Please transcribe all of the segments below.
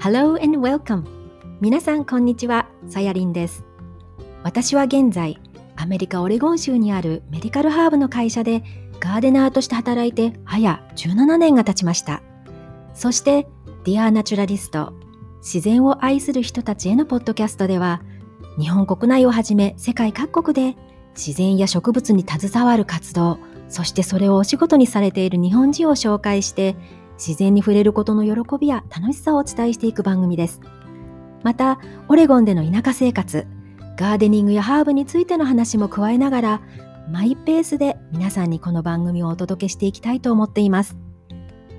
Hello and welcome! 皆さんこんにちは、さやりんです。私は現在、アメリカ・オレゴン州にあるメディカルハーブの会社でガーデナーとして働いて早17年が経ちました。そして、Dear Naturalist 自然を愛する人たちへのポッドキャストでは、日本国内をはじめ世界各国で自然や植物に携わる活動、そしてそれをお仕事にされている日本人を紹介して、自然に触れることの喜びや楽しさをお伝えしていく番組です。また、オレゴンでの田舎生活、ガーデニングやハーブについての話も加えながら、マイペースで皆さんにこの番組をお届けしていきたいと思っています。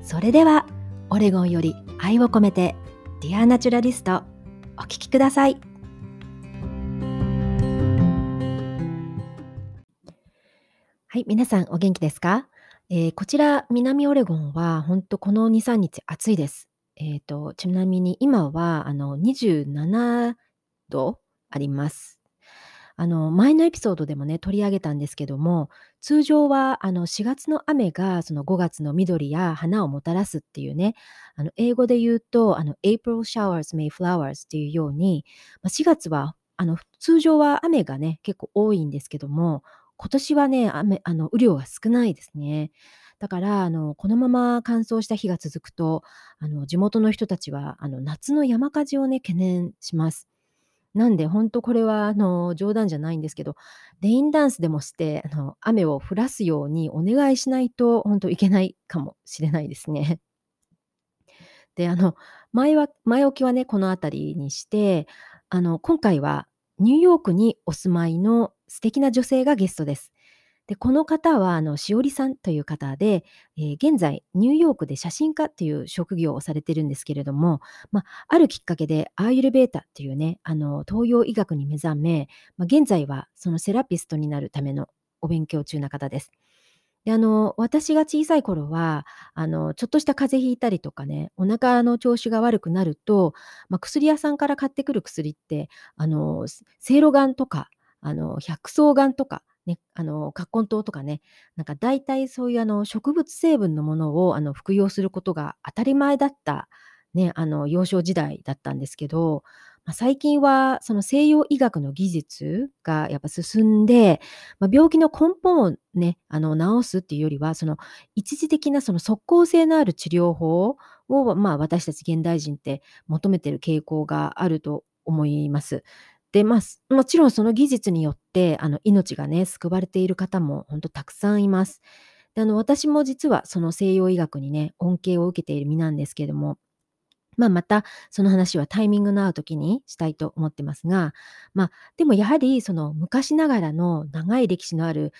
それでは、オレゴンより愛を込めて、 Dear Naturalist、お聴きください。はい、皆さんお元気ですか？えー、こちら、南オレゴンは、本当この2、3日暑いです。えっ、と、ちなみに今は、あの、27度あります。あの、前のエピソードでもね、取り上げたんですけども、通常は、あの、4月の雨が、その5月の緑や花をもたらすっていうね、あの、英語で言うと、あの、April showers May flowers っていうように、ま4月は、あの、通常は雨がね、結構多いんですけども、今年はね、雨あの、雨量が少ないですね。だから、あの、このまま乾燥した日が続くと、あの、地元の人たちは、あの、夏の山火事をね、懸念します。なんで、ほんとこれは、あの、冗談じゃないんですけど、レインダンスでもして、あの、雨を降らすようにお願いしないと、ほんといけないかもしれないですね。で、あの、前は前置きはね、この辺りにして、あの、今回はニューヨークにお住まいの素敵な女性がゲストです。で、この方は、あの、しおりさんという方で、えー、現在、ニューヨークで写真家という職業をされてるんですけれども、まあ、あるきっかけで、アーユルベータというね、あの、東洋医学に目覚め、まあ、現在はそのセラピストになるためのお勉強中な方です。で、あの、私が小さい頃は、あの、ちょっとした風邪ひいたりとかね、お腹の調子が悪くなると、まあ、薬屋さんから買ってくる薬って、あの、せいろがんとか、あの、百草がんとか、ね、あの、葛根湯とかね、なんか大体そういうあの植物成分のものをあの服用することが当たり前だった、ね、あの幼少時代だったんですけど、ま、最近はその西洋医学の技術がやっぱ進んで、まあ、病気の根本をね、あの治すっていうよりは、その一時的なその即効性のある治療法を、まあ、私たち現代人って求めてる傾向があると思います。で、まあ、もちろんその技術によって、あの、命がね、救われている方も本当たくさんいます。で、あの、私も実はその西洋医学にね、恩恵を受けている身なんですけれども、まあ、またその話はタイミングの合う時にしたいと思ってますが、まあ、でもやはりその昔ながらの長い歴史のある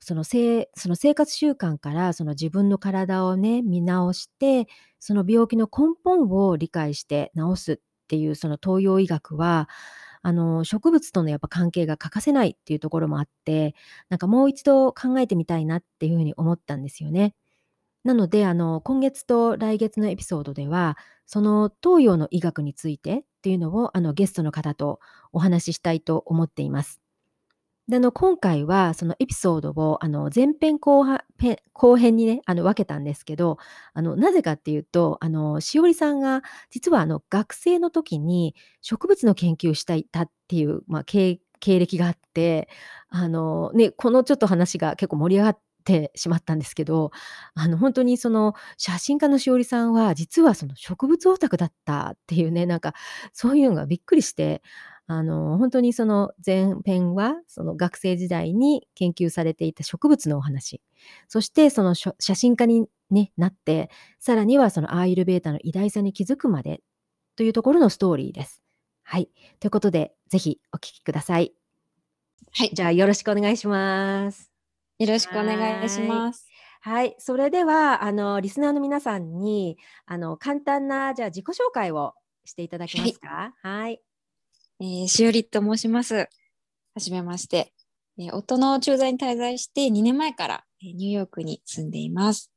そのせその生活習慣からその自分の体をね見直してその病気の根本を理解して治すっていうその東洋医学はあの、植物とのやっぱ関係が欠かせないっていうところもあって、なんかもう一度考えてみたいなっていうふうに思ったんですよね。なので、あの、今月と来月のエピソードでは、その東洋の医学についてっていうのをあのゲストの方とお話ししたいと思っています。で、あの、今回はそのエピソードをあの前編後後編にね、あの分けたんですけど、あの、なぜかっていうと、あの、しおりさんが実はあの学生の時に植物の研究をしたいたっていう、まあ、経歴があって、あの、ね、このちょっと話が結構盛り上がっててしまったんですけど、あの、本当にその写真家のしおりさんは実はその植物オタクだったっていうね、なんかそういうのがびっくりして、あの、本当にその前編は、その学生時代に研究されていた植物のお話、そしてその写真家に、ね、なって、さらにはそのアーユルベータの偉大さに気づくまでというところのストーリーです。はい。ということで、ぜひお聞きください。はい。じゃあ、よろしくお願いします。よろしくお願いします。はい。それでは、あの、リスナーの皆さんに、あの、簡単な、じゃあ、自己紹介をしていただけますか？はい、はいえー、しおりと申します。はじめまして。えー、夫の駐在に滞在して2年前から、えー、ニューヨークに住んでいます。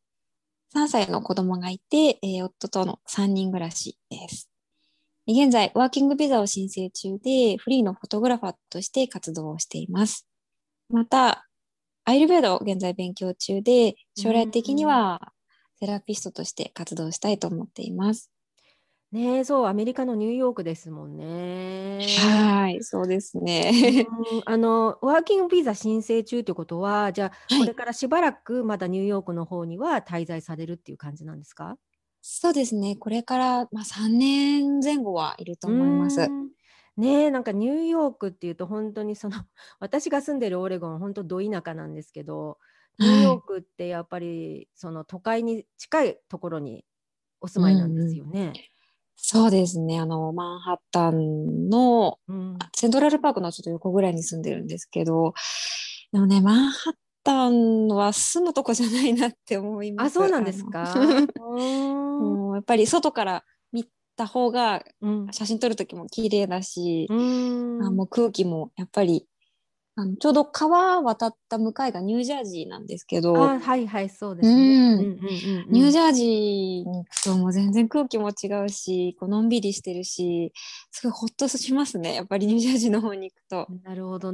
3歳の子供がいて、えー、夫との3人暮らしです。現在、ワーキングビザを申請中で、フリーのフォトグラファーとして活動をしています。また、アイルベードを現在勉強中で、将来的にはセラピストとして活動したいと思っています。ねえ、そう、アメリカのニューヨークですもんね。はい、そうですうね。ん、あの、ワーキングビザ申請中ということは、じゃあ、はい、これからしばらくまだニューヨークの方には滞在されるっていう感じなんですか？そうですね。これから、まあ、3年前後はいるとう思います。ねえ、なんかニューヨークっていうと本当にその、私が住んでるオレゴン、本当ど田舎なんですけど、ニューはい。ヨークってやっぱりその都会に近いところにお住うまいなんでんうん。すよね。そうですね。あの、マンハッタンの、うん。あセントラルパークのちょっと横ぐらいに住んでるんですけど、でもね、マンハッタンは住むとこじゃないなって思いまあ、そうす。なんですか？うーん。もうやっぱり外から見た方がうん。写真撮る時も綺麗だし、うん。もう空気もやっぱり、あの、ちょうど川渡った向かいがニュージャージーなんですけど、あ、はいはい、そうでうすね。ニュージャージーに行くともう全然空気も違うし、こうのんびりしてるし、すごいほっとしますね。やっぱりニュージャージーの方に行くと。なるほど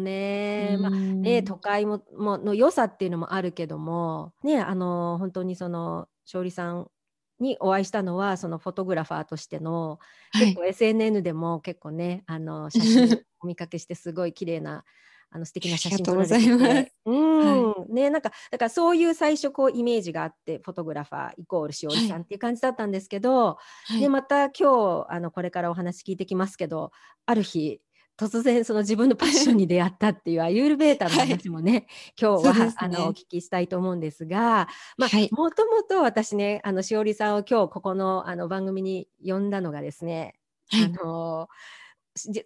うね。ま、ね、都ん。会ももの良さっていうのもあるけども、ね、あの、本当にその、しおりさんにお会いしたのは、そのフォトグラファーとしての、はい。結構 SNN でも結構ね、あの、写真 お見かけしてすごい綺麗な、あの、素敵な写真撮られてざいます。て、うはーん、ね、なんか、だからそういう最初こうイメージがあって、フォトグラファーイコールしおい。はりさんい。っていう感じだったんですけど、で、はい。また今日、あの、これからお話聞いてきますけど、ある日、突然その自分のパッションに出会ったっていう アユールベータのはい。話もね、今日そうではあの、お。聞きしたいと思うんですが、ま、はい。もともと私ね、あの、しおりさんを今日ここの、あの、番組に呼んだのがですね、あはい。の、しじ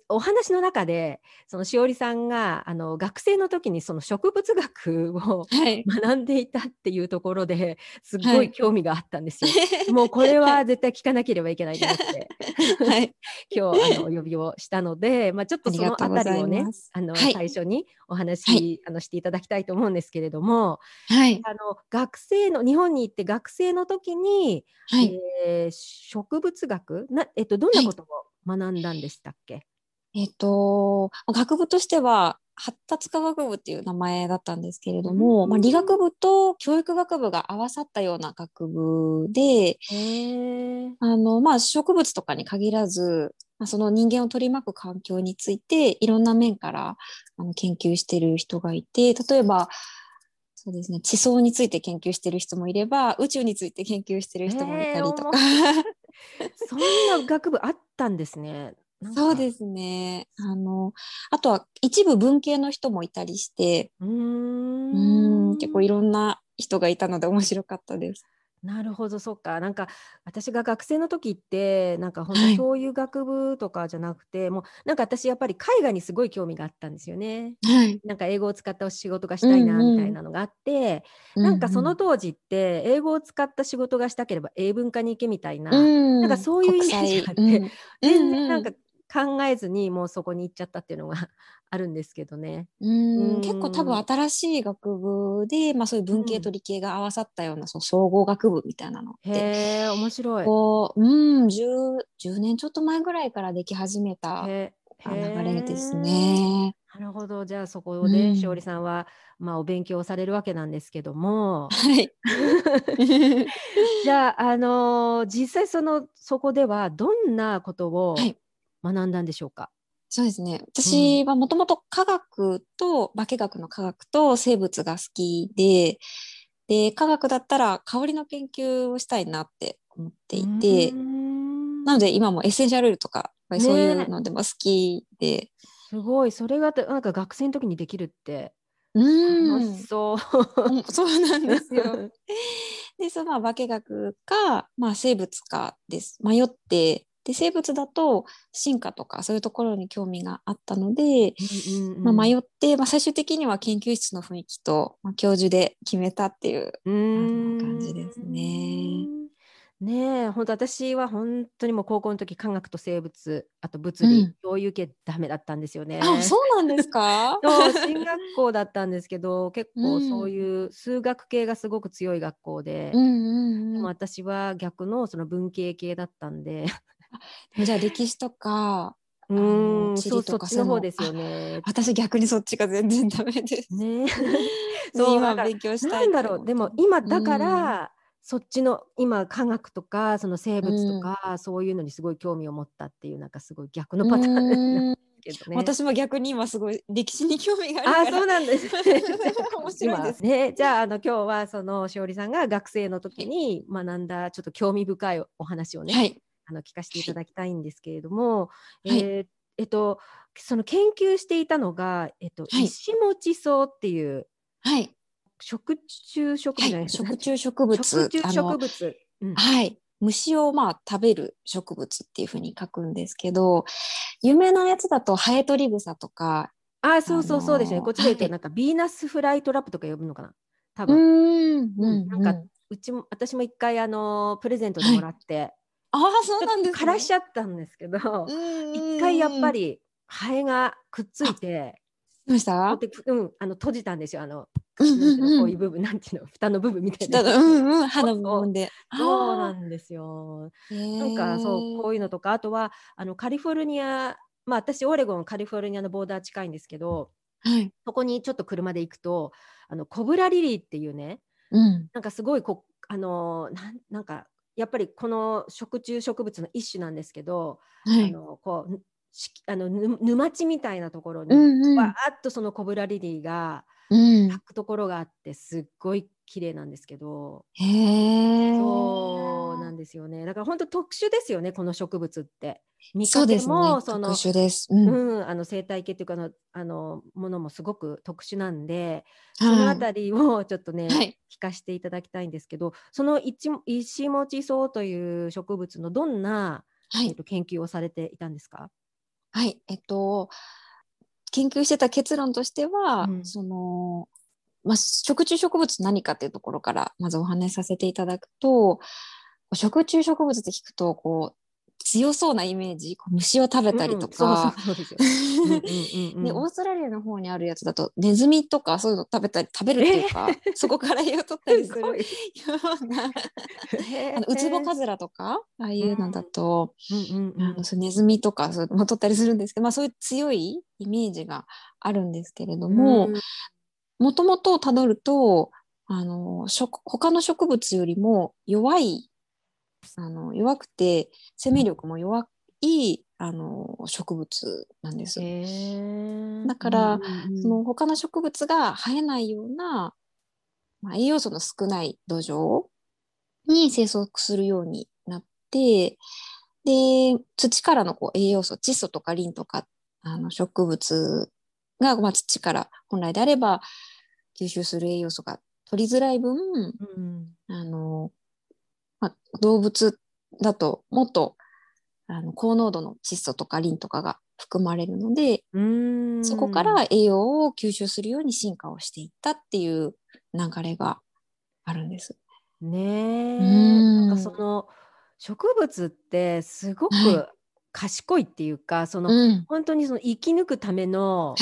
お話の中で、そのしおりさんが、あの、学生の時にその植物学をはい。学んでいたっていうところで、すっはい。ごい興味があったんですよ。もうこれは。はい絶対聞かなければいけないと思って、はい。今日あの、お呼びをしたので、ま、ちょっとそのあとうございたりをね。あの、はい。最初におはい。話、あの、していただきたいと思うんですけれども、はい。あの、学生の日本に行って学生の時に、はい。ええ、植物学？なえっと、どんは。ないことを学んだんでしたっけ？えっと、ま、学部としては、発達科学部っていう名前だったんですけれうども、ま、理ーん。学部と教育学部が合わさったような学部で。あの、まあ、植物とかに限らず、ま、その人間を取り巻く環境について、いろんな面から、あの、研究してる人がいて、例えば、そうですね、地層について研究してる人もいれば、宇宙について研究してる人もいええ、たりとか。そんな学部あったんですね。そうですね。あの、あとは一部文系の人もいたりして、うん、結構。いろんな人がいたので面白かったです。なるほど、そっか。なんか私が学生の時って、なんかほんとはい。そういう学部とかじゃなくて、もうなんか私やっぱり海外にすごい興味があったんですよね。はい。なんか英語を使ったお仕事がしうんたいなみたうん。いなのがあって、うんなんかそうのん。当時って英語を使った仕事がしたければ英文科に行けみたいうな、なんかそういうイ国メージがあっ際、うん。て、う全然なんかんうん。考えずにもうそこに行っちゃったっていうのがあるんですけどね。ううーん、結構多分ーん。新しい学部で、ま、そういううん。文系と理系が合わさったような、そう、総合学部みたいなのって、へえ、面白い。こう、うーん、10、10年ちょっと前ぐらいからでき始めた、流れです。ね。なるほど、じゃあそこうでしおりん。さんは、ま、お勉強されるわけなんですけども。はい。じゃあ、あの、実際その、そこではどんなことをはい。学んだんでしょうか？そうですね。うん。私はもともと科学と化学の科学と生物が好きで、で、科学だったら香りの研究をしたいなって思ってういて、ーなのん。で今もエッセンシャルオイルとか、そういうね。のでも好きで。すごい、それがだなんか学生ん時にできるって、う楽。しそう。うん、そうなんですよ。で、その、ま、化学か、まあ、生物かです。迷って、で、生物だと進化とかそういうところに興味があったので、うんうんま、迷うん。って、ま、最終的には研究室の雰囲気と、ま、教授で決めたっていう、感じですーね。ん。ねえ、ほんと私はほんとにもう高校の時、科学と生物、あと物理、うん。そういう系ダメだったんですよあ、そね。うなんですか？そう、進学校だったんですけど、結う。構そうんいう数学系がすごく強い学校うで、んうんでもうん。私は逆のその文系系だったんで。じゃあ歴史とか、うあの、ーん、地理とかその方ですよあ、ね。私逆にそっちが全然ダメです。ね。で、そう、だ今勉強したなんだろう、でもて今だかうん。ら、そっちの今科学とかその生物とか、そういうのにすごい興味を持ったっていうなんかすごい逆のパターンですけどね。私も逆に今すごい歴史に興味があるあからそうなんです。面白いです今ね、じゃああの今日はそのしおりさんが学生の時に学んだちょっと興味深いお話をね、はいあの聞かせていただきたいんですけれども、はい。えーえっとその研究していたのが、えっとはい。石持ち草っていうはい。食虫植物はい、食虫植物。食虫植物。うん。はい。虫をまあ食べる植物っていうふうに書くんですけど有名なやつだとハエトリグサとかあ、そうそうそうですね。あのーこっちで言うとはい。なんかヴィーナスフライトラップとか呼ぶのかな？多う分、ん。うんなんかうちも私も一回あのープレゼントでもらって、ああそうなんです、ね、枯らしちゃったんですけど、一回やっぱりハエがくっついて、どうした？でうんあの閉じたんですよ。あの、こういう部分なんていうの蓋の部分みたいな。うんうん歯の部分で。そうなんですよ。ななんかそうこういうのとかあとはあのカリフォルニアまあ私オレゴンカリフォルニアのボーダー近いんですけどはい。そこにちょっと車で行くとあのコブラリリーっていうねうん。なんかすごいこあのなんなんかやっぱりこの食虫植物の一種なんですけど、はい。あのこうしあのぬ沼地みたいなところに、うんうん。わーっとそのコブラリリーがうん。咲くところがあってすっごい綺麗なんですけど、へえそうなんですよね。だから本当特殊ですよねこの植物って。見かけもその特殊です、うん。うん、あの生態系っていうかあのあのものもすごく特殊なんで、そのあたりをちょっとね、はい。聞かせていただきたいんですけどその一石持ち草という植物のどんな、はい。えっと、研究をされていたんですか、はい、えっと、研究してた結論としては、うん。その、まあ、食虫植物何かっていうところからまずお話しさせていただくと、食虫植物って聞くと、こう、強そうなイメージ、虫を食べたりとか、でオーストラリアの方にあるやつだとネズミとかそういうの食べたり食べるっていうか、そこから栄養取ったりするよ すごい。うな。あのウツボカズラとかああいうのだと、うんうんうんあのそうネズミとかそういうのも取ったりするんですけど、まあ、そういう強いイメージがあるんですけれどもうん。もともとたどるとあの食他の植物よりも弱いあの弱くて生命力も弱いあの植物なんです。だからその他の植物が生えないような、まあ、栄養素の少ない土壌に生息するようになってで土からのこう栄養素窒素とかリンとかあの植物が、まあ、土から本来であれば吸収する栄養素が取りづらい分うん。あの、まあ、動物だともっとあの高濃度の窒素とかリンとかが含まれるので、うん。そこから栄養を吸収するように進化をしていったっていう流れがあるんです。ねえ、うん。なんかその植物ってすごはく賢いっていうか、そのうん、本当にその生き抜くための、はい。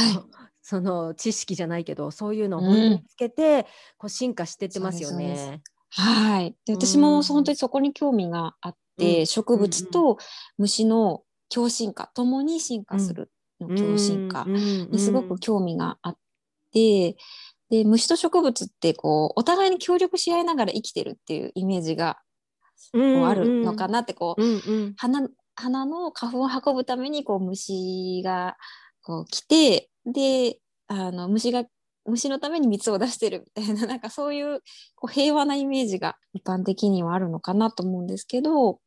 その知識じゃないけどそういうのをうん。本当につけて、こう進化してってますよね。はい。で私うん。も本当にそこに興味があって、うん植物と虫の共進化、共に進化するの共進化にすごく興味があって、で虫と植物ってこうお互いに協力し合いながら生きてるっていうイメージがこうあるのかなってこう、うんうん。花花の花粉を運ぶためにこう虫がこう来てであの虫が虫のために蜜を出してるみたいな なんかそういうこう平和なイメージが一般的にはあるのかなと思うんですけど、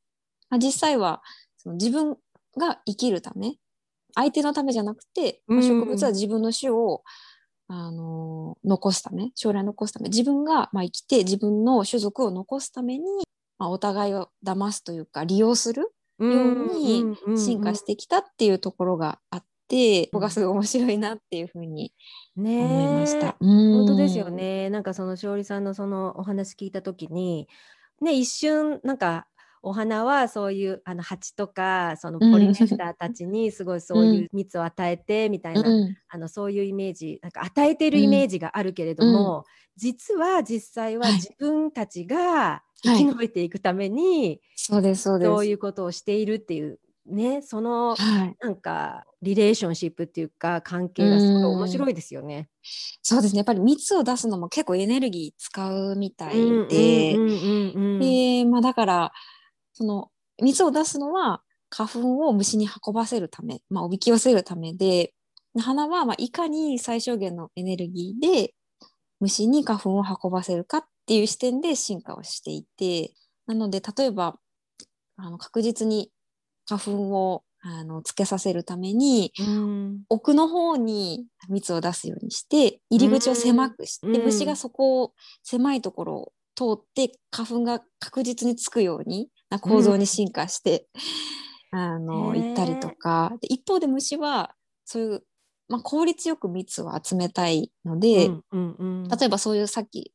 まあ、実際はその自分が生きるため相手のためじゃなくて、まあうん植物は自分の種をあの残すため将来残すため自分がまあ生きて自分の種族を残すために、まあ、お互いを騙すというか利用するうんように進化してきたっていうところがあって、ここがすごい面白いなっていうふうにね思いました。本当ですようん。ね。なんかその勝利さんのそのお話聞いた時に、ね、一瞬なんかお花はそういうあの蜂とかそのポリネーターたちにすごいそういう蜜を与えてみたいな、うんあのそういうイメージなんか与えてるイメージがあるけれども、実は実際ははい自分たちが生き延びていくために、そうですそうです。そういうことをしているっていうねそのはい、なんかリレーションシップっていうか関係がすごい面白いですよね。そうですね。やっぱり蜜を出すのも結構エネルギー使うみたいうんで、だからその蜜を出すのは花粉を虫に運ばせるため、まあ、おびき寄せるためで花はまあいかに最小限のエネルギーで虫に花粉を運ばせるかっていう視点で進化をしていて。なので例えばあの確実に花粉をあのつけさせるために、うん、奥の方に蜜を出すようにして入り口を狭くして、うん、虫がそこを狭いところを通って花粉が確実につくようにな構造に進化して、うん、あの行ったりとか。で一方で虫はそういう、まあ、効率よく蜜を集めたいので、例えばそういうさっき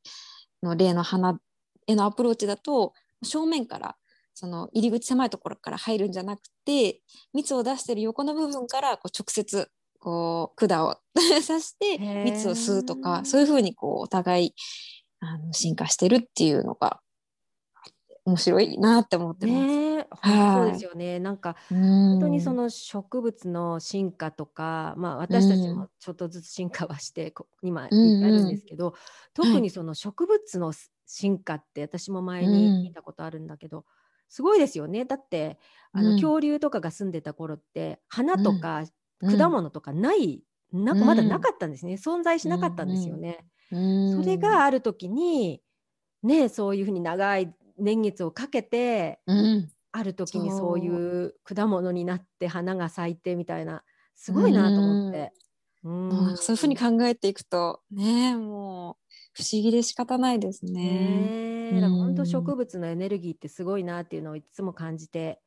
の例の花へのアプローチだと正面からその入り口狭いところから入るんじゃなくて蜜を出してる横の部分からこう直接こう管を 刺して蜜を吸うとかそういうふうにこうお互いあの進化してるっていうのが面白いなって思ってます。ね、そうですよね。なんか本当にその植物の進化とか、まあ私たちもちょっとずつ進化はして今やるん。ですけど、特にその植物の進化って私も前に見たことあるんだけど、すごいですよね。だってあの、恐竜とかが住んでた頃って花とか果物とかない、なんかまだなかったんですね。存在しなかったんですよね。それがある時にねそういうふうに長い年月をかけて、うん、ある時にそう。いう果物になって花が咲いてみたいなすごいなと思って。うん、う。んそういうふうに考えていくとねもう不思議で仕方ないですね。ねだから本当植物のエネルギーってすごいなっていうのをいつも感じて、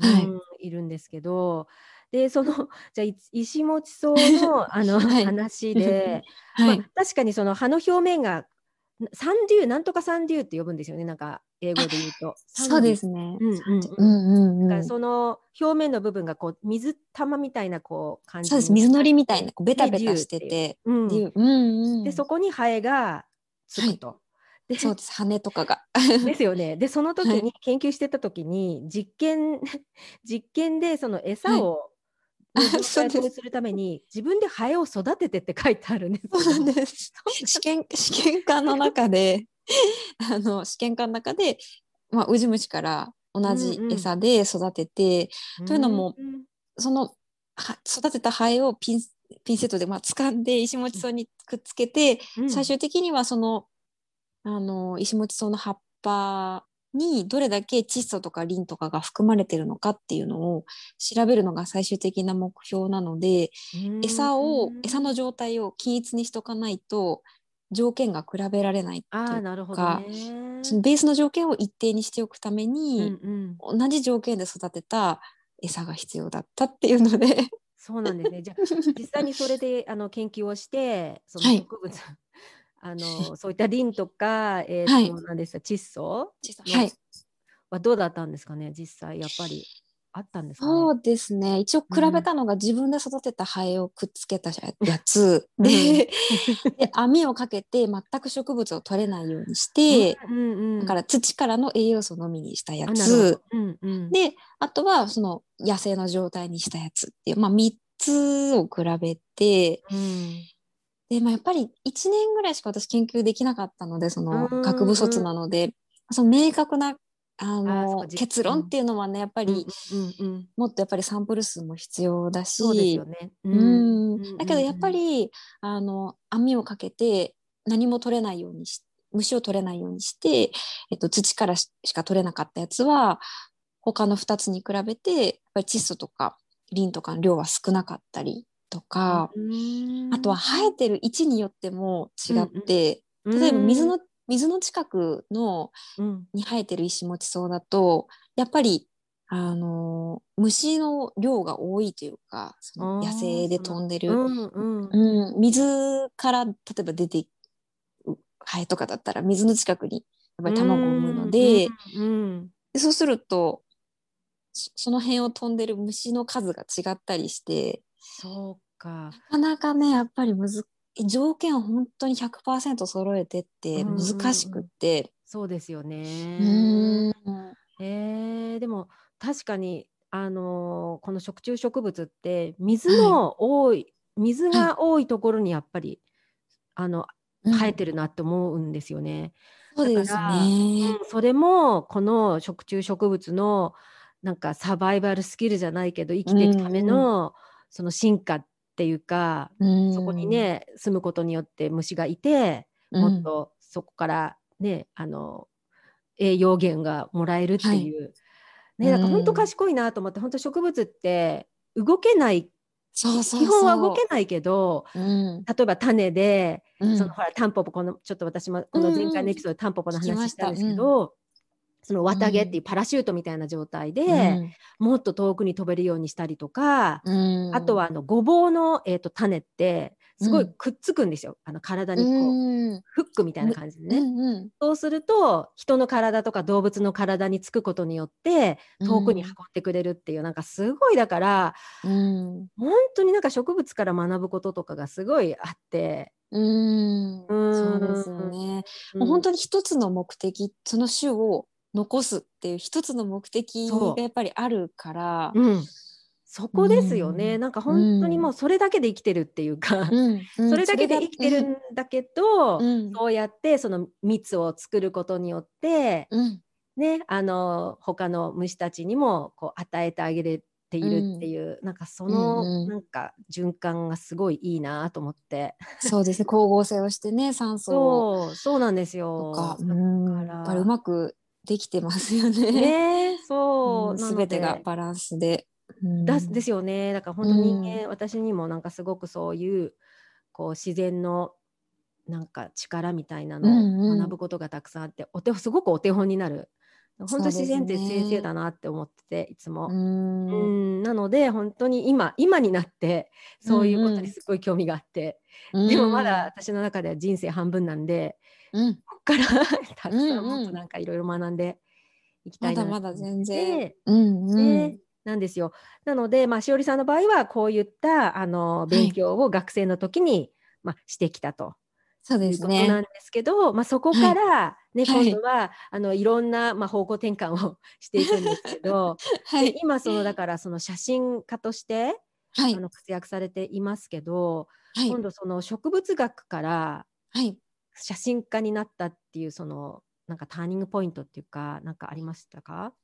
はい、うん、いるんですけどでその じゃあ石持ち草の あの、はい、話で、はい、まあ、確かにその葉の表面がサンデューなんとかサンデューって呼ぶんですよねなんか英語で言うと。そうですね。その表面の部分がこう水玉みたいなこう感じ。そうです。水のりみたいなこうベタベタしてて。でそこにハエがつくと。でそうです羽とかが。ですよね。でその時に研究してた時に実験 実験でその餌を、状態 するために自分でハエを育ててって書いてあるんです。そうなんです。試験試験管の中であの試験管の中で、まあ、ウジ虫から同じ餌で育てて、うんうん、というのも、その育てたハエをピンピンセットでまあ掴んで石持ち草にくっつけて、うん、最終的にはそのあの石持ち草の葉っぱにどれだけ窒素とかリンとかが含まれてるのかっていうのを調べるのが最終的な目標なので、餌を餌の状態を均一にしとかないと条件が比べられないというか、ね、そのベースの条件を一定にしておくために、うんうん、同じ条件で育てた餌が必要だったっていうのでそうなんですね。じゃあ実際にそれであの研究をしてその植物、はい、あのそういったリンとか、えーと、はい、何ですか窒素はいはどうだったんですかね実際やっぱり。あったんですか、ね、そうですね。一応比べたのが自分で育てたハエをくっつけたやつ、うん、で網をかけて全く植物を取れないようにして、うんうん、だから土からの栄養素のみにしたやつ、うんうん、であとはその野生の状態にしたやつっていう、まあ、3つを比べて、うん、で、まあ、やっぱり1年ぐらいしか私研究できなかったのでその学部卒なので、その明確なあの結論っていうのはねやっぱり、もっとやっぱりサンプル数も必要だし。だけどやっぱりあの網をかけて何も取れないようにし虫を取れないようにして、えっと、土からしか取れなかったやつは他の2つに比べてやっぱり窒素とかリンとかの量は少なかったりとかあとは生えてる位置によっても違って、例えば水の水の近くの、うん、に生えてる石持ち草だとやっぱりあの虫の量が多いというかその野生で飛んでる、うんうん。うん、水から例えば出てハエとかだったら水の近くにやっぱり卵を産むので,、でそうするとその辺を飛んでる虫の数が違ったりしてそうか。なかなかねやっぱりむず条件を本当に100%揃えてって難しくって、うんうん、そうですよね。えー、でも確かにあのー、この食虫植物って水の多い、はい、水が多いところにやっぱり、はい、あの生えてるなって思うんですよね。そうですね。うん、それもこの食虫植物のなんかサバイバルスキルじゃないけど生きていくためのその進化っていうか、うん。そこに、ね住むことによって虫がいて、もっとそこからねあの栄養源がもらえるっていう、ねだから本当賢いなと思って本当植物って動けないそうそうそう。基本は動けないけどうん。例えば種で、うん。そのほらタンポポこのちょっと私もこの前回のエピソードでタンポポの話したたんですけど、その綿毛っていうパラシュートみたいな状態で、もっと遠くに飛べるようにしたりとか、うん。あとはあのごぼうの、えー、と種ってすごいくっつくんですよ、あの体にこう、うん。フックみたいな感じでね。うんうんそうすると人の体とか動物の体につくことによって遠くに運んでくれるっていう、なんかすごいだからうん。本当になんか植物から学ぶこととかがすごいあって。うん。うん。そうですよね。もううん本当に一つの目的、その種を残すっていう一つの目的がやっぱりあるから。うん、そこですよね、うん。なんか本当にもうそれだけで生きてるっていうか、うん。うん。それだけで生きてるんだけど、うん。そうやってその蜜を作ることによって、うん。ね、あの他の虫たちにもこう与えてあげれているっていう、なんかその、うんうん。なんか循環がすごいいいなと思って。そうですね。光合成をしてね酸素を。そう。そうなんですとよ。か、だうん。からうまくできてますよね。ねそう、すべてがでバランスで。うん。だすですよね。だから本当人間、私にもなんかすごくそういうこう自然のなんか力みたいなのうんうん。を学ぶことがたくさんあって、お手すごくお手本になる本当自然って先生だなって思ってていつも。ううんんなので本当に今今になってそういうことにすごい興味があって、でもまだ、私の中では人生半分なんでうん、ここから たくさんうんうん。もっとなんかいろいろ学んでいきたいなまだまだ全然。でうんうん。ねなんですよ。なので、まあ、しおりさんの場合はこういったあの勉強を学生の時に、まあ、してきたとそういうですね。ことなんですけど、まあ、そこから、ねはい。今度はあのいろんな、まあ、方向転換をしていくんですけど、はい。で今そのだからその写真家としてはい。あの活躍されていますけど、はい。今度その植物学からはい。写真家になったっていうそのなんかターニングポイントっていうかなんかありましたか？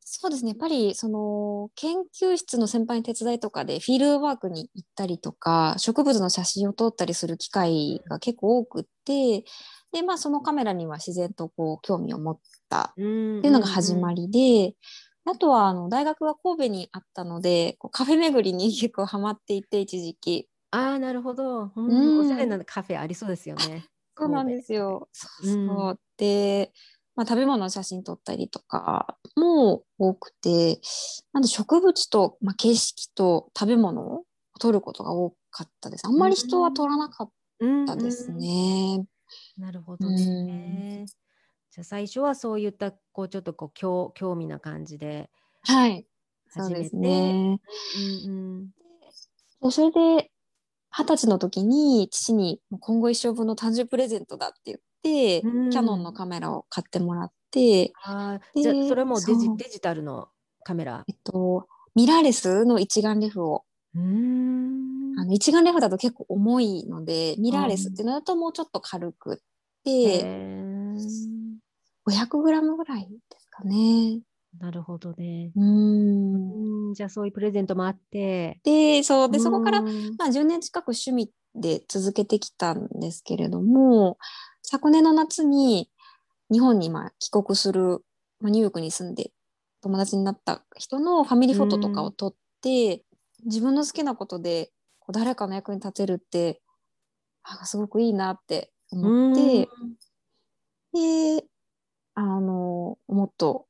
そうですね。やっぱりその研究室の先輩の手伝いとかでフィールドワークに行ったりとか植物の写真を撮ったりする機会が結構多くってでまあそのカメラには自然とこう興味を持ったっていうのが始まりで、あとはあの大学は神戸にあったのでこうカフェ巡りに結構ハマっていて一時期。ああ、なるほど。うんうんおしゃれなカフェありそうですよね。そうなんですよ。そうそう。で、まあ、食べ物の写真撮ったりとかも多くて、なんで植物と、まあ、景色と食べ物を撮ることが多かったです。あんまり人は撮らなかっうんたですうんね。なるほどね。じゃあ最初はそういったこうちょっとこう興興味な感じではい。そうですね。うんうんそれで、二十歳の時に父に今後一生分の誕生日プレゼントだって言って、うんキャノンのカメラを買ってもらって、あじゃあそれはもうデジデジタルのカメラ？えっと、ミラーレスの一眼レフをうーんあの一眼レフだと結構重いのでミラーレスっていうのだともうちょっと軽くって、へー 500g ぐらいですかね。なるほどね。うんうんじゃあそういうプレゼントもあって。でそうでそこから、うんまあ、10年近く趣味で続けてきたんですけれども昨年の夏に日本にまあ帰国する、まあ、ニューヨークに住んで友達になった人のファミリーフォトとかを撮って、自分の好きなことで誰かの役に立てるってあすごくいいなって思って。で、あの、もっと、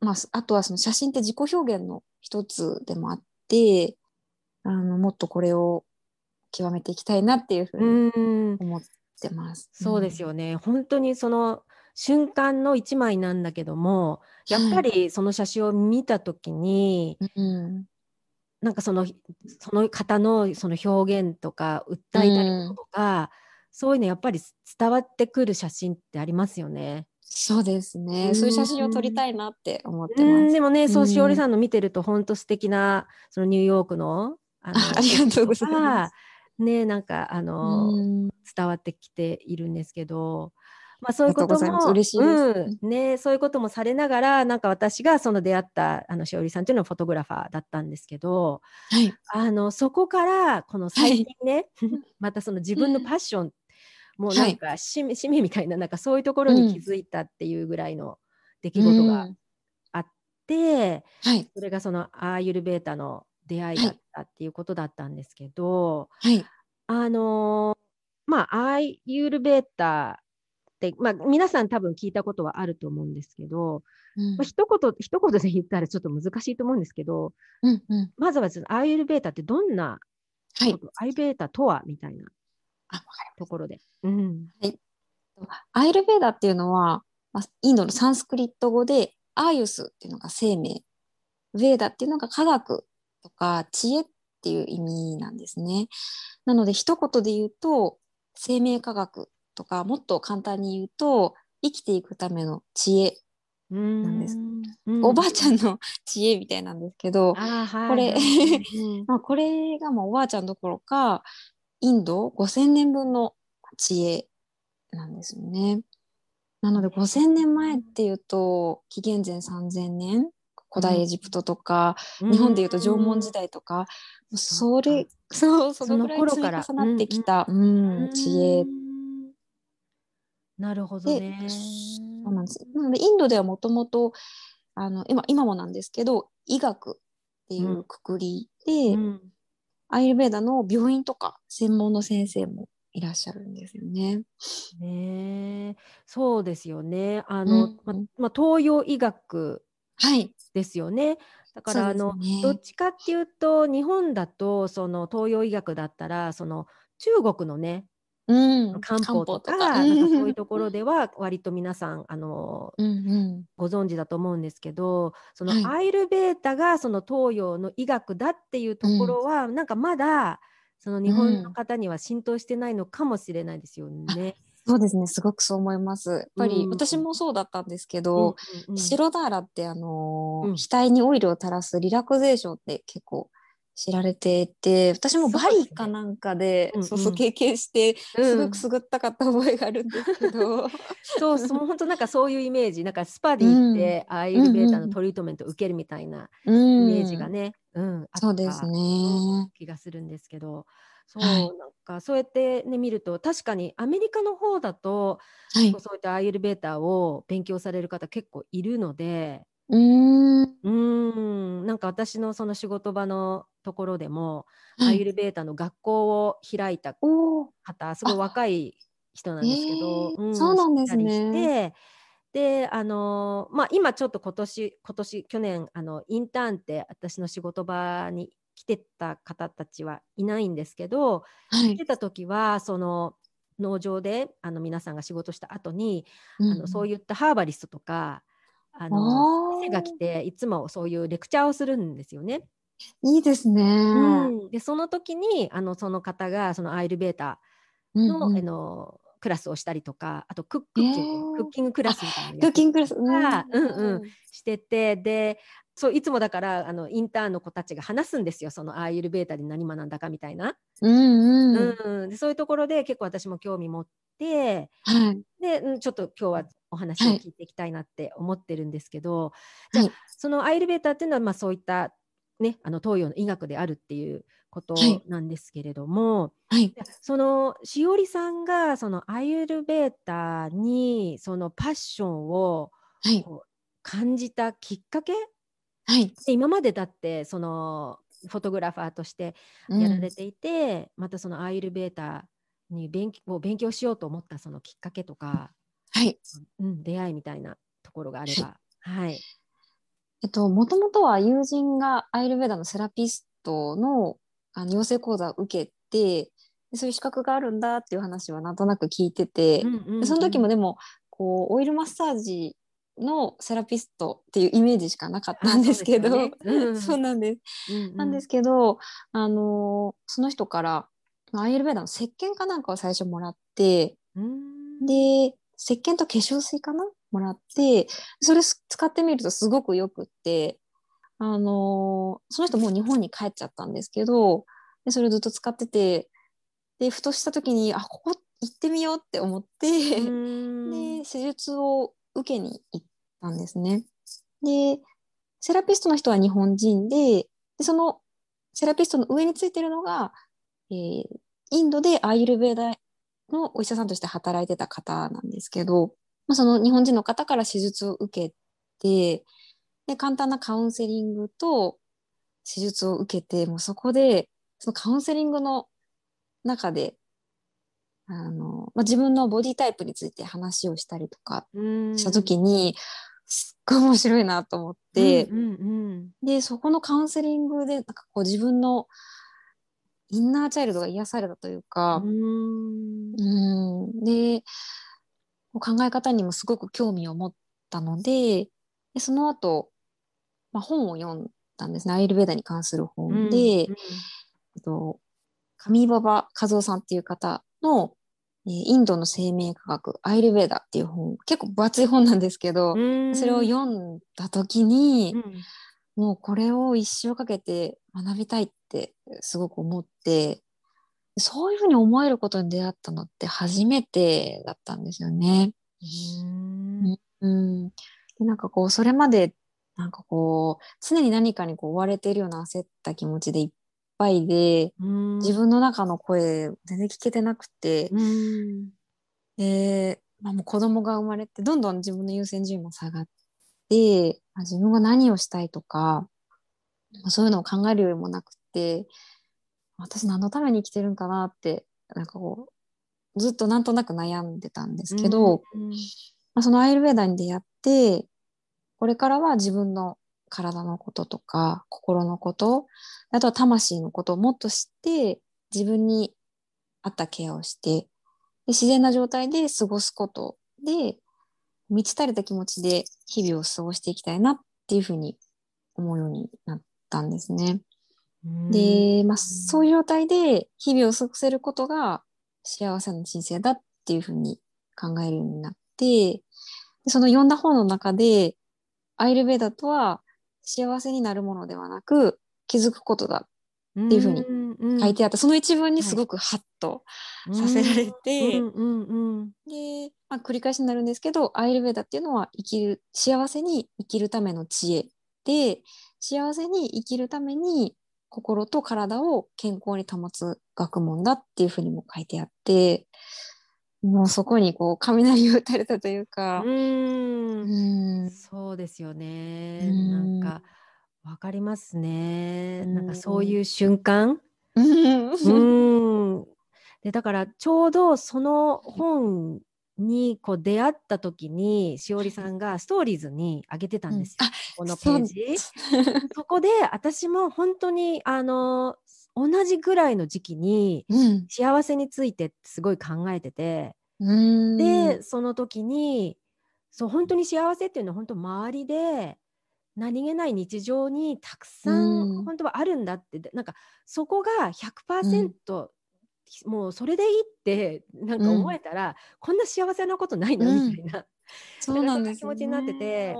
まあ、あとはその写真って自己表現の一つでもあって、あの、もっとこれを極めていきたいなっていうふうにうん思ってます。そうですよね。本当にその瞬間の一枚なんだけども、やっぱりその写真を見た時に、うん。なんかそのその方のその表現とか訴えたいこととか、そういうのやっぱり伝わってくる写真ってありますよね。そうですね、うん。そういう写真を撮りたいなって思ってうん。ます。でもね、そううん。しおりさんの見てると本当素敵なそのニューヨークのあのあ ありがとうございます。ねなんかあの、うん。伝わってきているんですけど、まあ、そういうことも、嬉しいです、うん、ね、そういうこともされながら、なんか私がその出会ったあのしおりさんというのはフォトグラファーだったんですけど、はい、あのそこからこの最近ね、はい、またその自分のパッション、もうなんか使命,、使命みたいななんかそういうところに気づいたっていうぐらいの出来事があって、はい、それがそのアーユルベータの出会いだったっていうことだったんですけど、はい、あのまあアーユルベータまあ、皆さん多分聞いたことはあると思うんですけど、うん、まあ、一言一言で言ったらちょっと難しいと思うんですけど、うんうん、まずはアーユルベータってどんな、はい、アイベータとはみたいなところで。うん、はい、アイルベーダっていうのは、まあ、インドのサンスクリット語でアーユスっていうのが生命。ベーダっていうのが科学とか知恵っていう意味なんですね。なので一言で言うと生命科学とかもっと簡単に言うと生きていくための知恵なんです。おばあちゃんの 知恵みたいなんですけど、これ まあこれがまあおばあちゃんどころかインド5,000年分の知恵なんですよね。なので5,000年前っていうと紀元前3,000年古代エジプトとか、うん、日本でいうと縄文時代とか、うん、それそうそのぐらい積み重なってきた、うん、知恵なるほどね。そうなんです。なのでインドではもともとあの今今もなんですけど医学っていうくくりで、うん、アイルベーダの病院とか専門の先生もいらっしゃるんですよね。ねそうですよね。あの、うん、まま東洋医学ですよね。はい、だから、あのどっちかっていうと日本だとその東洋医学だったらその中国のねうん、漢方とかなんかそういうところでは割と皆さんあの、うんうん、ご存知だと思うんですけどそのアイルベータがその東洋の医学だっていうところは、うん、なんかまだその日本の方には浸透してないのかもしれないですよね。そうですね。すごくそう思います。やっぱり、私もそうだったんですけど、白ダーラってあのー、額にオイルを垂らすリラクゼーションって結構知られていて私もバリかなんかでそう、そう経験して、すごくすぐったかった覚えがあるんですけど、そうそう本当なんかそういうイメージ。なんかスパディって、アイルベータのトリートメントを受けるみたいなイメージがね、うんそうですね。気がするんですけど。そう、はい、なんかそうやってね見ると確かにアメリカの方だと、はい、そういったアイルベータを勉強される方結構いるので、うん。うん。なんか私のその仕事場のところでも、はい、アイルベータの学校を開いた方すごい若い人なんですけど、うん、そうなんですね。であのまあ、今ちょっと今年今年去年あのインターンって私の仕事場に来てた方たちはいないんですけど、はい、来てた時はその農場であの皆さんが仕事した後に、うん、あのそういったハーバリストとかあの先生が来ていつもそういうレクチャーをするんですよね。いいですね。うん、でその時にあのその方がそのアイルベータのうんうん、あのクラスをしたりとかあとクッキング、えー、クッキングクラスみたいなクッキングクラス、うんうん、しててでそういつもだからあのインターンの子たちが話すんですよ。そのアーユルベータで何学んだかみたいな、うんうん。うん、でそういうところで結構私も興味持って、はい、でちょっと今日はお話を聞いていきたいなって思ってるんですけど、はい、じゃあそのアイルベータっていうのはまあそういった、ね、あの東洋の医学であるっていうことなんですけれども、はい、そのしおりさんがそのアイルベータにそのパッションを感じたきっかけ？はい、今までだってそのフォトグラファーとしてやられていて、うん、またそのアイルベータに勉強勉強しようと思ったそのきっかけとか、はい。うん、出会いみたいなところがあれば。はい、えっと、もともとは友人がアイルベーダのセラピストのあの養成講座を受けてそういう資格があるんだっていう話はなんとなく聞いてて、その時もでもこうオイルマッサージのセラピストっていうイメージしかなかったんですけど。そう、ね。うん、そうなんです、うんうん、なんですけどあのその人からアイエルベーダの石鹸かなんかを最初もらって、で石鹸と化粧水かな？もらってそれ使ってみるとすごくよくってあのその人もう日本に帰っちゃったんですけどでそれをずっと使っててでふとした時にあここ行ってみようって思ってで施術を受けに行ったんですね。でセラピストの人は日本人ででそのセラピストの上についてるのが、えー、インドでアイルベーダのお医者さんとして働いてた方なんですけど、まあ、その日本人の方から手術を受けてで簡単なカウンセリングと手術を受けてもうそこでそのカウンセリングの中であの、まあ、自分のボディタイプについて話をしたりとかした時にすっごい面白いなと思って、うんうんうん、でそこのカウンセリングでなんかこう自分のインナーチャイルドが癒されたというか。うん。で考え方にもすごく興味を持ったのででその後、まあ、本を読んだんですね。アイルベーダに関する本で、上馬場和夫さんっていう方の、えー、インドの生命科学アイルベーダっていう本結構分厚い本なんですけどそれを読んだ時に、うん、もうこれを一生かけて学びたいってすごく思ってそういうふうに思えることに出会ったのって初めてだったんですよね。うんうん。でなんかこうそれまでなんかこう常に何かにこう追われているような焦った気持ちでいっぱいで、自分の中の声全然聞けてなくて、で、まあ、もう子供が生まれてどんどん自分の優先順位も下がって、まあ、自分が何をしたいとか、まあ、そういうのを考えるよりもなくて私何のために生きてるんかなってなんかこうずっとなんとなく悩んでたんですけど、まあ、そのアイルベーダに出会ってこれからは自分の体のこととか心のことあとは魂のことをもっと知って自分に合ったケアをしてで自然な状態で過ごすことで満ち足りた気持ちで日々を過ごしていきたいなっていうふうに思うようになったんですね。で、まあ、そういう状態で日々を過ごせることが幸せな人生だっていうふうに考えるようになってその読んだ本の中でアイルベーダとは幸せになるものではなく気づくことだっていうふうに書いてあった、その一文にすごくハッとさせられて、で、まあ、繰り返しになるんですけどアイルベーダっていうのは生きる幸せに生きるための知恵で幸せに生きるために心と体を健康に保つ学問だっていうふうにも書いてあってもうそこにこう雷を打たれたというか。うんそうですよね。なんかわかりますね。なんかそういう瞬間。うん。でだからちょうどその本にこう出会った時にしおりさんがストーリーズに上げてたんですよ、うん、このページ。そこで私も本当にあの同じぐらいの時期に幸せについてすごい考えてて、うん、でその時にそう本当に幸せっていうのは本当周りで何気ない日常にたくさん本当はあるんだって、うん、なんかそこが100%、うん、もうそれでいいってなんか思えたら、うん、こんな幸せなことないなみたいな、そうなんです、ね、気持ちになってて、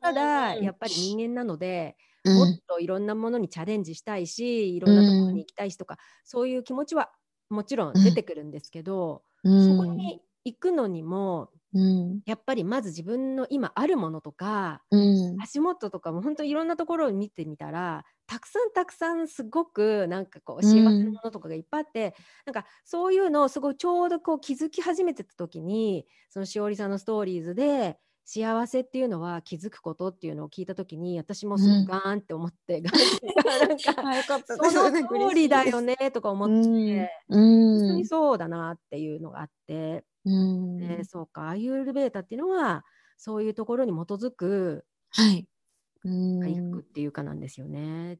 ただやっぱり人間なので、もっといろんなものにチャレンジしたいしいろんなところに行きたいしとか、そういう気持ちはもちろん出てくるんですけど、そこに行くのにもうん、やっぱりまず自分の今あるものとか、うん、足元とかも本当いろんなところを見てみたらたくさんたくさんすごくなんかこう幸せなものとかがいっぱいあって、うん、なんかそういうのをすごいちょうどこう気づき始めてた時にそのしおりさんのストーリーズで幸せっていうのは気づくことっていうのを聞いた時に私もすごいガーンって思って、うん、なんかその通りだよねとか思って、うん、本当にそうだなっていうのがあって。うん。ね、そうかアイユルベータっていうのはそういうところに基づく回復っていうかなんですよね。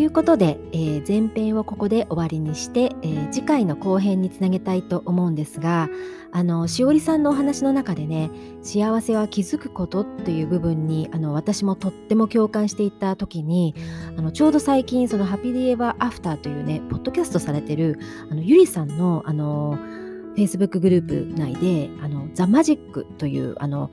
ということで、えー、前編をここで終わりにして、えー、次回の後編につなげたいと思うんですがあのしおりさんのお話の中でね幸せは気づくことっていう部分にあの私もとっても共感していた時にあのちょうど最近その「ハッピーディエバーアフター」というねポッドキャストされてるあのゆりさんのあの Facebook グループ内で、あの、ザ・マジックという、あの、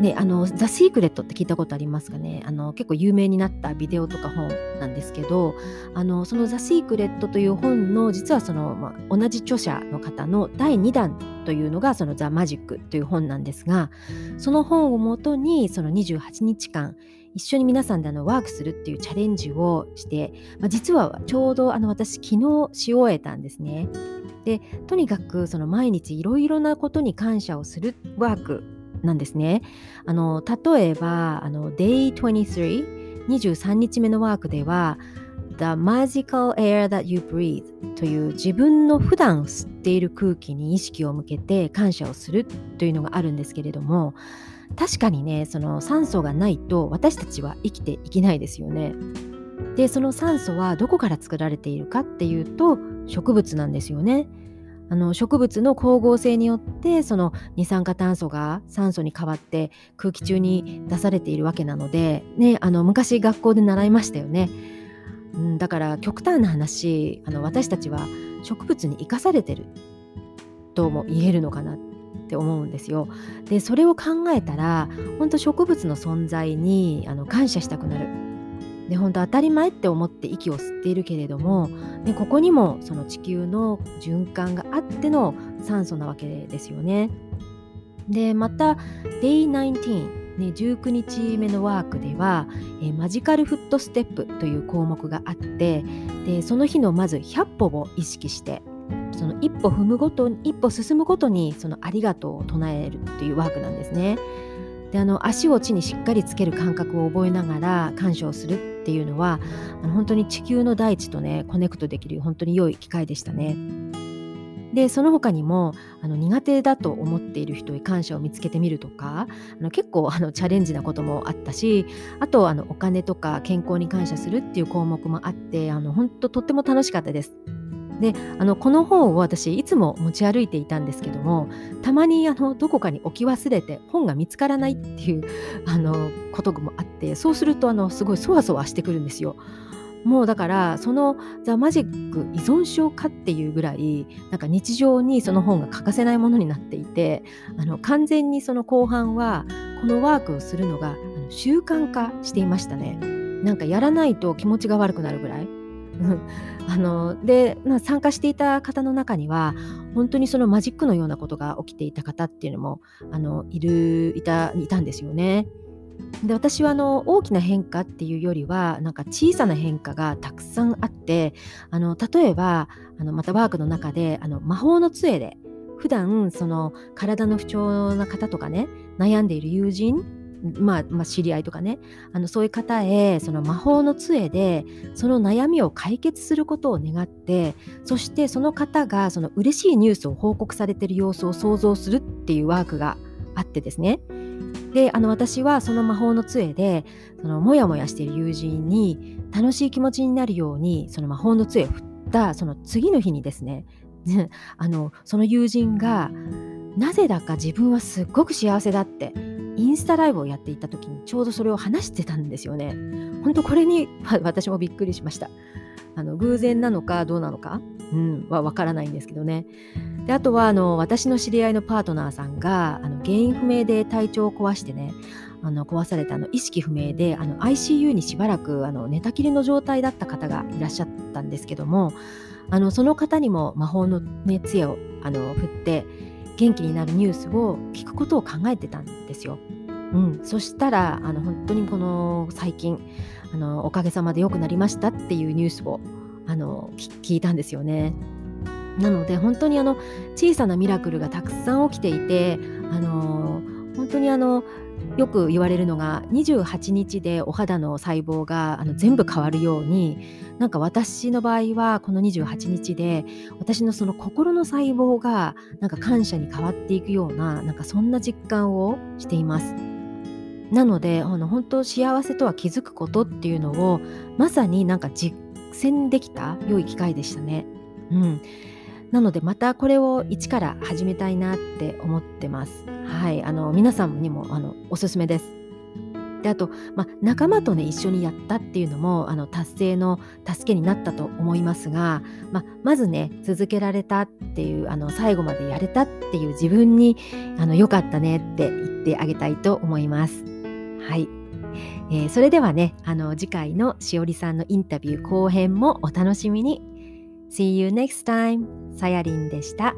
ね、あの、ザ・シークレットって聞いたことありますかね？あの、結構有名になったビデオとか本なんですけど、あの、そのザ・シークレットという本の、実はその、まあ、同じ著者の方の第2弾というのが、そのザ・マジックという本なんですが、その本をもとに、その28日間、一緒に皆さんであのワークするっていうチャレンジをして、まあ、実はちょうどあの私昨日し終えたんですね。でとにかくその毎日いろいろなことに感謝をするワークなんですね。あの例えばあの Day23 23日目のワークでは The magical air that you breathe という自分の普段吸っている空気に意識を向けて感謝をするというのがあるんですけれども確かにねその酸素がないと私たちは生きていけないですよね。でその酸素はどこから作られているかっていうと植物なんですよね。あの植物の光合成によってその二酸化炭素が酸素に変わって空気中に出されているわけなので、ね、あの昔学校で習いましたよね。うん、だから極端な話あの私たちは植物に生かされてるとも言えるのかなって思うんですよ。でそれを考えたら本当植物の存在にあの感謝したくなる。で本当当たり前って思って息を吸っているけれども、ね、ここにもその地球の循環があっての酸素なわけですよね。でまた Day19 ね、19日目のワークでは、え、マジカルフットステップという項目があってその日のまず100歩を意識してその一歩踏むごと一歩進むごとにそのありがとうを唱えるっていうワークなんですね。であの足を地にしっかりつける感覚を覚えながら感謝をするっていうのはあの本当に地球の大地とねコネクトできる本当に良い機会でしたね。でその他にもあの苦手だと思っている人に感謝を見つけてみるとかあの結構あのチャレンジなこともあったしあとあのお金とか健康に感謝するっていう項目もあってあの本当とっても楽しかったです。であのこの本を私いつも持ち歩いていたんですけどもたまにあのどこかに置き忘れて本が見つからないっていうあのこともあってそうするとあのすごいそわそわしてくるんですよ。もうだからそのザ・マジック依存症かっていうぐらいなんか日常にその本が欠かせないものになっていてあの完全にその後半はこのワークをするのが習慣化していましたね。なんかやらないと気持ちが悪くなるぐらい。あので、まあ、参加していた方の中には本当にそのマジックのようなことが起きていた方っていうのもあのいるいたいたんですよね。で私はあの大きな変化っていうよりはなんか小さな変化がたくさんあってあの例えばあのまたワークの中であの魔法の杖で普段その体の不調な方とかね悩んでいる友人まあ、まあ、知り合いとかね。あのそういう方へその魔法の杖でその悩みを解決することを願ってそしてその方がその嬉しいニュースを報告されている様子を想像するっていうワークがあってですね。であの私はその魔法の杖でそのモヤモヤしている友人に楽しい気持ちになるようにその魔法の杖を振ったその次の日にですね あのその友人がなぜだか自分はすっごく幸せだってインスタライブをやっていた時にちょうどそれを話してたんですよね。本当これに 私もびっくりしました。あの偶然なのかどうなのか、うん、はわからないんですけどね。であとはあの私の知り合いのパートナーさんがあの原因不明で体調を壊してねあの壊されたあの意識不明であの ICU にしばらくあの寝たきりの状態だった方がいらっしゃったんですけどもあのその方にも魔法の、ね、杖をあの振って元気になるニュースを聞くことを考えてたんですよ。うん、そしたらあの本当にこの最近あのおかげさまで良くなりましたっていうニュースをあの聞いたんですよね。なので本当にあの小さなミラクルがたくさん起きていてあの本当にあのよく言われるのが28日でお肌の細胞があの全部変わるようになんか私の場合はこの28日で私のその心の細胞がなんか感謝に変わっていくようななんかそんな実感をしています。なのであの本当幸せとは気づくことっていうのをまさになんか実践できた良い機会でしたね。うん、なのでまたこれを一から始めたいなって思ってます。はい、あの皆さんにもあのおすすめです。であと、まあ、仲間とね一緒にやったっていうのもあの達成の助けになったと思いますが、まあ、まずね続けられたっていうあの最後までやれたっていう自分にあの良かったねって言ってあげたいと思います。はい、えー、それではねあの次回のしおりさんのインタビュー後編もお楽しみに。See you next time. さやりんでした。